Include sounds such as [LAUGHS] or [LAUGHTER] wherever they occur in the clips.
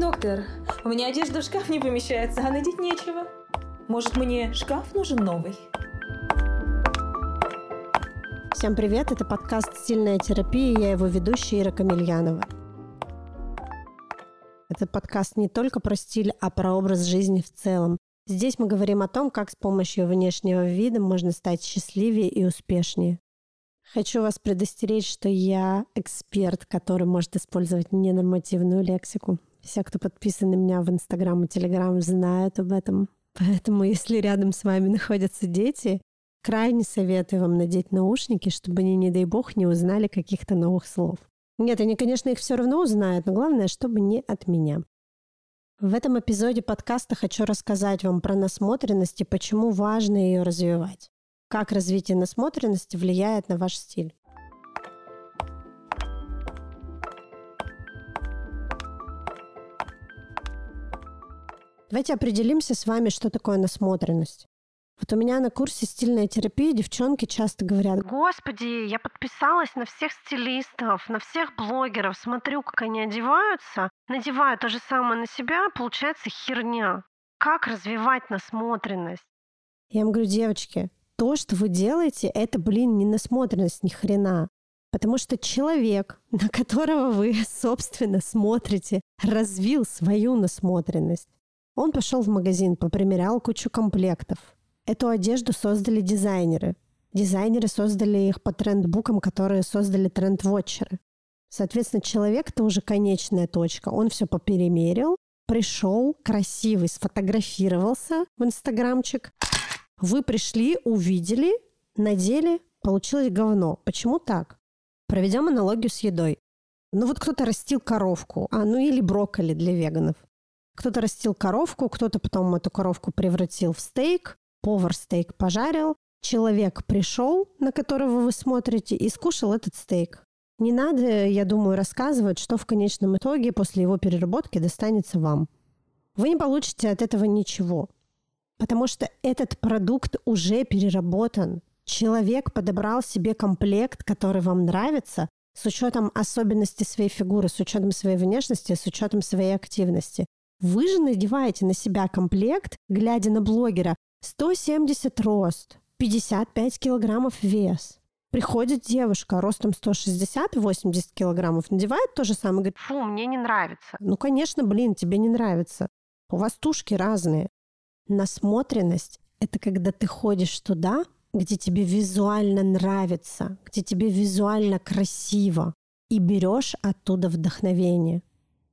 Доктор, у меня одежда в шкаф не помещается, а надеть нечего. Может, мне шкаф нужен новый? Всем привет, это подкаст «Стильная терапия», я его ведущая Ира Камильянова. Этот подкаст не только про стиль, а про образ жизни в целом. Здесь мы говорим о том, как с помощью внешнего вида можно стать счастливее и успешнее. Хочу вас предостеречь, что я эксперт, который может использовать ненормативную лексику. Все, кто подписан на меня в Инстаграм и Телеграм, знают об этом. Поэтому, если рядом с вами находятся дети, крайне советую вам надеть наушники, чтобы они, не дай бог, не узнали каких-то новых слов. Нет, они, конечно, их все равно узнают, но главное, чтобы не от меня. В этом эпизоде подкаста хочу рассказать вам про насмотренность и почему важно ее развивать. Как развитие насмотренности влияет на ваш стиль. Давайте определимся с вами, что такое насмотренность. Вот у меня на курсе стильная терапия девчонки часто говорят, «Господи, я подписалась на всех стилистов, на всех блогеров, смотрю, как они одеваются, надеваю то же самое на себя, получается херня. Как развивать насмотренность?» Я им говорю, девочки, то, что вы делаете, это, блин, не насмотренность ни хрена. Потому что человек, на которого вы, [LAUGHS] собственно, смотрите, развил свою насмотренность. Он пошел в магазин, попримерял кучу комплектов. Эту одежду создали дизайнеры. Дизайнеры создали их по трендбукам, которые создали тренд-вотчеры. Соответственно, человек — это уже конечная точка. Он все поперемерил, пришел, красивый, сфотографировался в инстаграмчик. Вы пришли, увидели, надели, получилось говно. Почему так? Проведем аналогию с едой. Ну вот кто-то растил коровку, а ну или брокколи для веганов. Кто-то растил коровку, кто-то потом эту коровку превратил в стейк, повар стейк пожарил, человек пришел, на которого вы смотрите, и скушал этот стейк. Не надо, я думаю, рассказывать, что в конечном итоге после его переработки достанется вам. Вы не получите от этого ничего, потому что этот продукт уже переработан. Человек подобрал себе комплект, который вам нравится, с учетом особенностей своей фигуры, с учетом своей внешности, с учетом своей активности. Вы же надеваете на себя комплект, глядя на блогера, 170 рост, 55 килограммов вес. Приходит девушка ростом 160-80 килограммов, надевает то же самое, говорит, фу, мне не нравится. Ну, конечно, блин, тебе не нравится. У вас тушки разные. Насмотренность — это когда ты ходишь туда, где тебе визуально нравится, где тебе визуально красиво, и берешь оттуда вдохновение.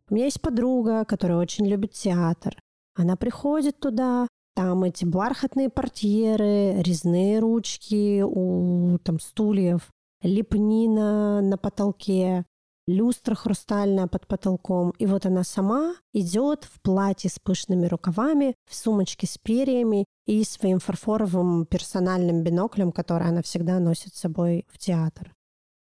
У меня есть подруга, которая очень любит театр. Она приходит туда, там эти бархатные портьеры, резные ручки у там, стульев, лепнина на потолке, люстра хрустальная под потолком. И вот она сама идет в платье с пышными рукавами, в сумочке с перьями и своим фарфоровым персональным биноклем, который она всегда носит с собой в театр.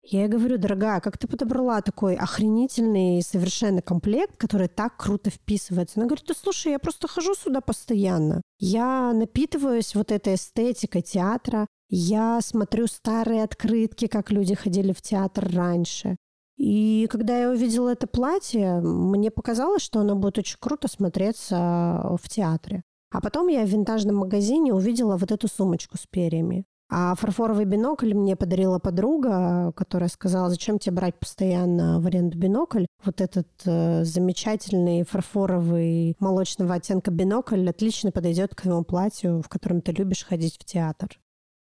Я ей говорю, дорогая, как ты подобрала такой охренительный совершенно комплект, который так круто вписывается? Она говорит, да слушай, я просто хожу сюда постоянно. Я напитываюсь вот этой эстетикой театра. Я смотрю старые открытки, как люди ходили в театр раньше. И когда я увидела это платье, мне показалось, что оно будет очень круто смотреться в театре. А потом я в винтажном магазине увидела вот эту сумочку с перьями. А фарфоровый бинокль мне подарила подруга, которая сказала, зачем тебе брать постоянно в аренду бинокль. Вот этот э, замечательный фарфоровый молочного оттенка бинокль отлично подойдет к твоему платью, в котором ты любишь ходить в театр.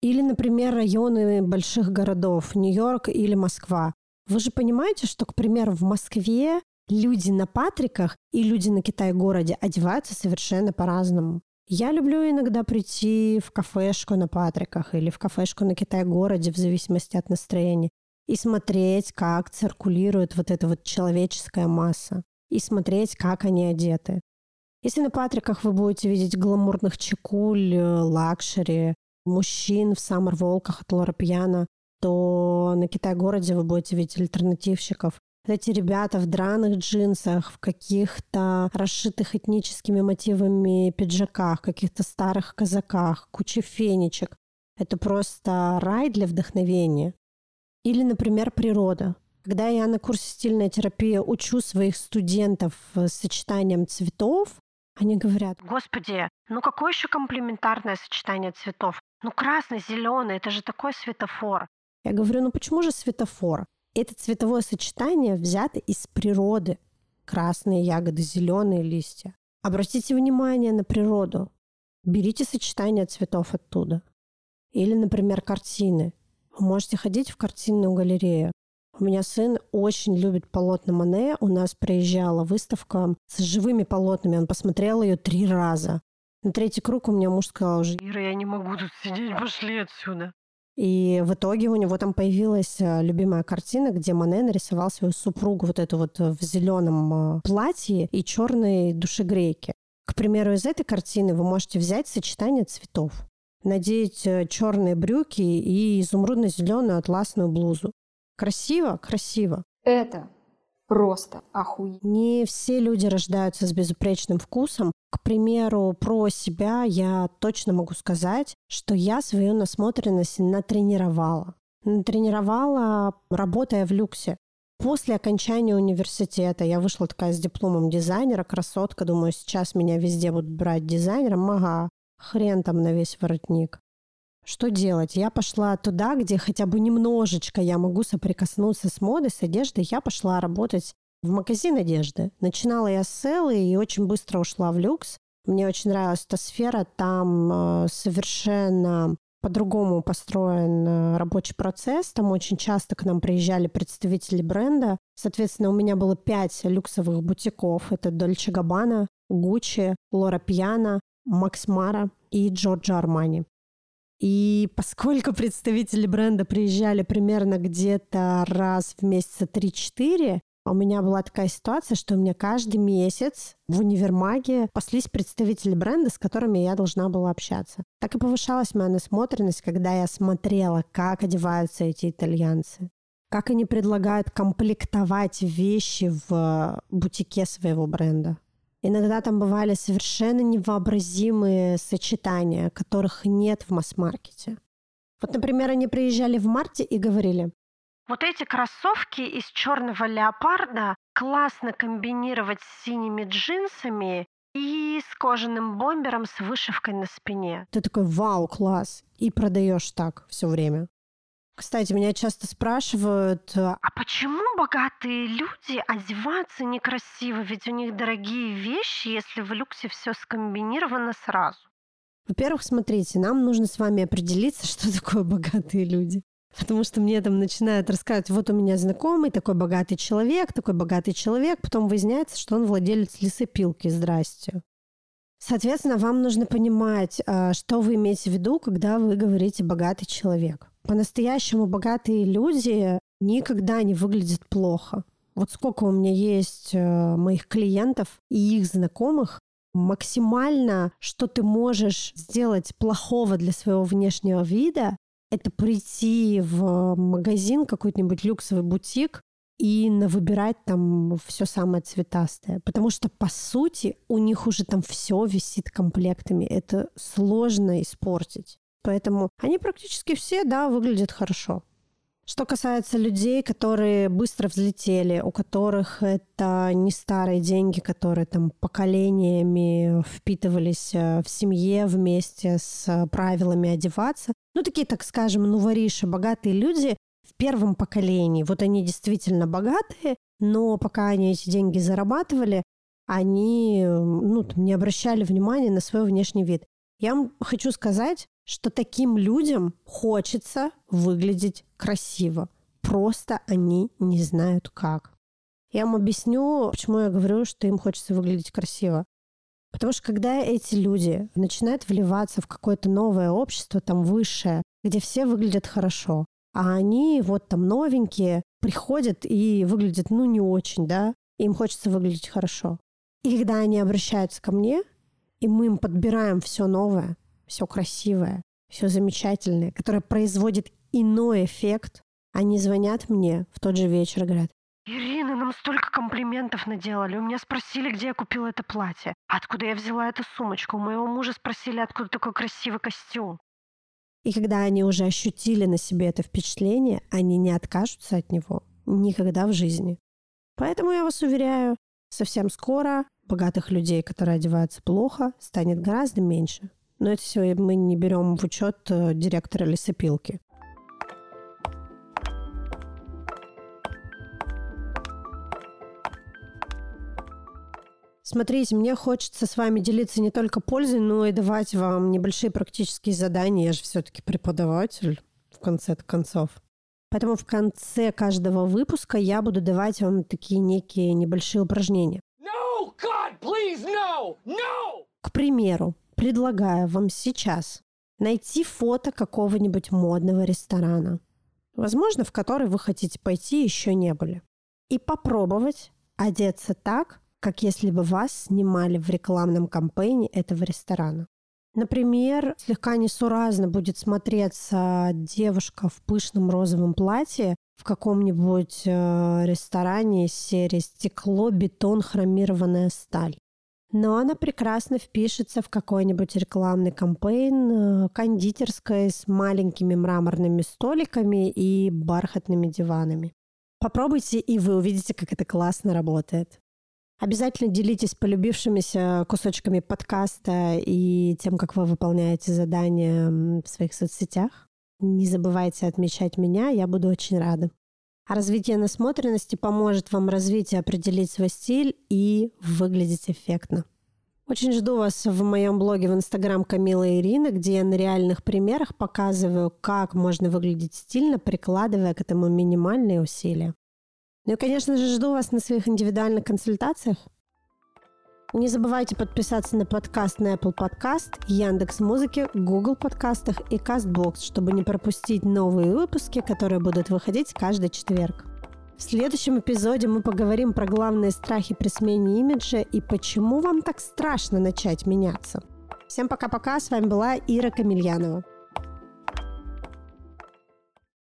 Или, например, районы больших городов, Нью-Йорк или Москва. Вы же понимаете, что, к примеру, в Москве люди на Патриках и люди на Китай-городе одеваются совершенно по-разному. Я люблю иногда прийти в кафешку на Патриках или в кафешку на Китай-городе, в зависимости от настроения, и смотреть, как циркулирует вот эта вот человеческая масса, и смотреть, как они одеты. Если на Патриках вы будете видеть гламурных чикуль, лакшери мужчин в Summer Walk ах от Loro Piana, то на Китай-городе вы будете видеть альтернативщиков, эти ребята в драных джинсах, в каких-то расшитых этническими мотивами пиджаках, каких-то старых казаках, куча фенечек. Это просто рай для вдохновения. Или, например, природа. Когда я на курсе стильная терапия учу своих студентов э, сочетанием цветов, они говорят, господи, ну какое еще комплементарное сочетание цветов? Ну красный, зеленый, это же такой светофор. Я говорю, ну почему же светофор? Это цветовое сочетание взято из природы. Красные ягоды, зеленые листья. Обратите внимание на природу. Берите сочетание цветов оттуда. Или, например, картины. Вы можете ходить в картинную галерею. У меня сын очень любит полотна Мане. У нас приезжала выставка с живыми полотнами. Он посмотрел ее три раза. На третий круг у меня муж сказал уже, Ира, я не могу тут сидеть, пошли отсюда. И в итоге у него там появилась э, любимая картина, где Мане нарисовал свою супругу вот эту вот в зеленом э, платье и черной душегрейке. К примеру, из этой картины вы можете взять сочетание цветов, надеть э, черные брюки и изумрудно-зеленую атласную блузу. Красиво? Красиво. Это просто охуенно. Не все люди рождаются с безупречным вкусом. К примеру, про себя я точно могу сказать, что я свою насмотренность натренировала. Натренировала, работая в люксе. После окончания университета я вышла такая с дипломом дизайнера, красотка. Думаю, сейчас меня везде будут брать дизайнером. Ага, хрен там на весь воротник. Что делать? Я пошла туда, где хотя бы немножечко я могу соприкоснуться с модой, с одеждой. Я пошла работать в магазин одежды. Начинала я с селы и очень быстро ушла в люкс. Мне очень нравилась эта сфера. Там э, совершенно по-другому построен э, рабочий процесс. Там очень часто к нам приезжали представители бренда. Соответственно, у меня было пять люксовых бутиков. Это Дольче Габбана, Гуччи, Лора Пьяна, Макс Мара и Джорджо Армани. И поскольку [LAUGHS] представители бренда приезжали примерно где-то раз в месяца 3-4, у меня была такая ситуация, что у меня каждый месяц в универмаге паслись представители бренда, с которыми я должна была общаться. Так и повышалась моя насмотренность, когда я смотрела, как одеваются эти итальянцы, как они предлагают комплектовать вещи в бутике своего бренда. Иногда там бывали совершенно невообразимые сочетания, которых нет в масс-маркете. Вот, например, они приезжали в марте и говорили, вот эти кроссовки из черного леопарда классно комбинировать с синими джинсами и с кожаным бомбером с вышивкой на спине. Ты такой, вау, класс. И продаешь так все время. Кстати, меня часто спрашивают, а почему богатые люди одеваются некрасиво, ведь у них дорогие вещи, если в люксе все скомбинировано сразу? Во-первых, смотрите, нам нужно с вами определиться, [LAUGHS] что такое богатые люди. Потому что мне там начинают рассказывать, вот у меня знакомый, такой богатый человек, такой богатый человек, потом выясняется, что он владелец лесопилки, здрасте. Соответственно, вам нужно понимать, а, что вы имеете в виду, когда вы говорите «богатый человек». По-настоящему богатые люди никогда не выглядят плохо. Вот сколько у меня есть э, моих клиентов и их знакомых, максимально, что ты можешь сделать плохого для своего внешнего вида, это прийти в магазин, какой-нибудь люксовый бутик и выбирать там все самое цветастое. Потому что, по сути, у них уже там все висит комплектами. Это сложно испортить. Поэтому они практически все, да, выглядят хорошо. Что касается людей, которые быстро взлетели, у которых это не старые деньги, которые там поколениями впитывались э, в семье вместе с правилами одеваться, ну, такие, так скажем, ну, вориши, богатые люди в первом поколении, вот они действительно богатые, но пока они эти деньги зарабатывали, они ну, не обращали внимания на свой внешний вид. Я вам хочу сказать, что таким людям хочется выглядеть красиво. Просто они не знают как. Я вам объясню, почему я говорю, что им хочется выглядеть красиво. Потому что когда эти люди начинают вливаться в какое-то новое общество, там высшее, где все выглядят хорошо, а они вот там новенькие, приходят и выглядят, ну, не очень, да, им хочется выглядеть хорошо. И когда они обращаются ко мне, и мы им подбираем все новое, все красивое, все замечательное, которое производит иной эффект, они звонят мне в тот же вечер и говорят, Ирина, нам столько комплиментов наделали. У меня спросили, где я купила это платье. Откуда я взяла эту сумочку. У моего мужа спросили, откуда такой красивый костюм. И когда они уже ощутили на себе это впечатление, они не откажутся от него никогда в жизни. Поэтому я вас уверяю, совсем скоро богатых людей, которые одеваются плохо, станет гораздо меньше. Но это все мы не берем в учет э, директора лесопилки. Смотрите, мне хочется с вами делиться не только пользой, но и давать вам небольшие практические задания. Я же все-таки преподаватель в конце концов. Поэтому в конце каждого выпуска я буду давать вам такие некие небольшие упражнения. No, God, please, no, no! К примеру, предлагаю вам сейчас найти фото какого-нибудь модного ресторана, возможно, в который вы хотите пойти еще не были, и попробовать одеться так, как если бы вас снимали в рекламном кампейне этого ресторана. Например, слегка несуразно будет смотреться девушка в пышном розовом платье в каком-нибудь э, ресторане из серии «Стекло, бетон, хромированная сталь». Но она прекрасно впишется в какой-нибудь рекламный кампейн э, кондитерской с маленькими мраморными столиками и бархатными диванами. Попробуйте, и вы увидите, как это классно работает. Обязательно делитесь полюбившимися кусочками подкаста и тем, как вы выполняете задания в своих соцсетях. Не забывайте отмечать меня, я буду очень рада. А развитие насмотренности поможет вам развить и определить свой стиль и выглядеть эффектно. Очень жду вас в моем блоге в Инстаграм Камила Ирина, где я на реальных примерах показываю, как можно выглядеть стильно, прикладывая к этому минимальные усилия. Ну и, конечно же, жду вас на своих индивидуальных консультациях. Не забывайте подписаться на подкаст на Apple Podcast, Яндекс Музыки, Google подкастах и CastBox, чтобы не пропустить новые выпуски, которые будут выходить каждый четверг. В следующем эпизоде мы поговорим про главные страхи при смене имиджа и почему вам так страшно начать меняться. Всем пока-пока, с вами была Ира Камильянова.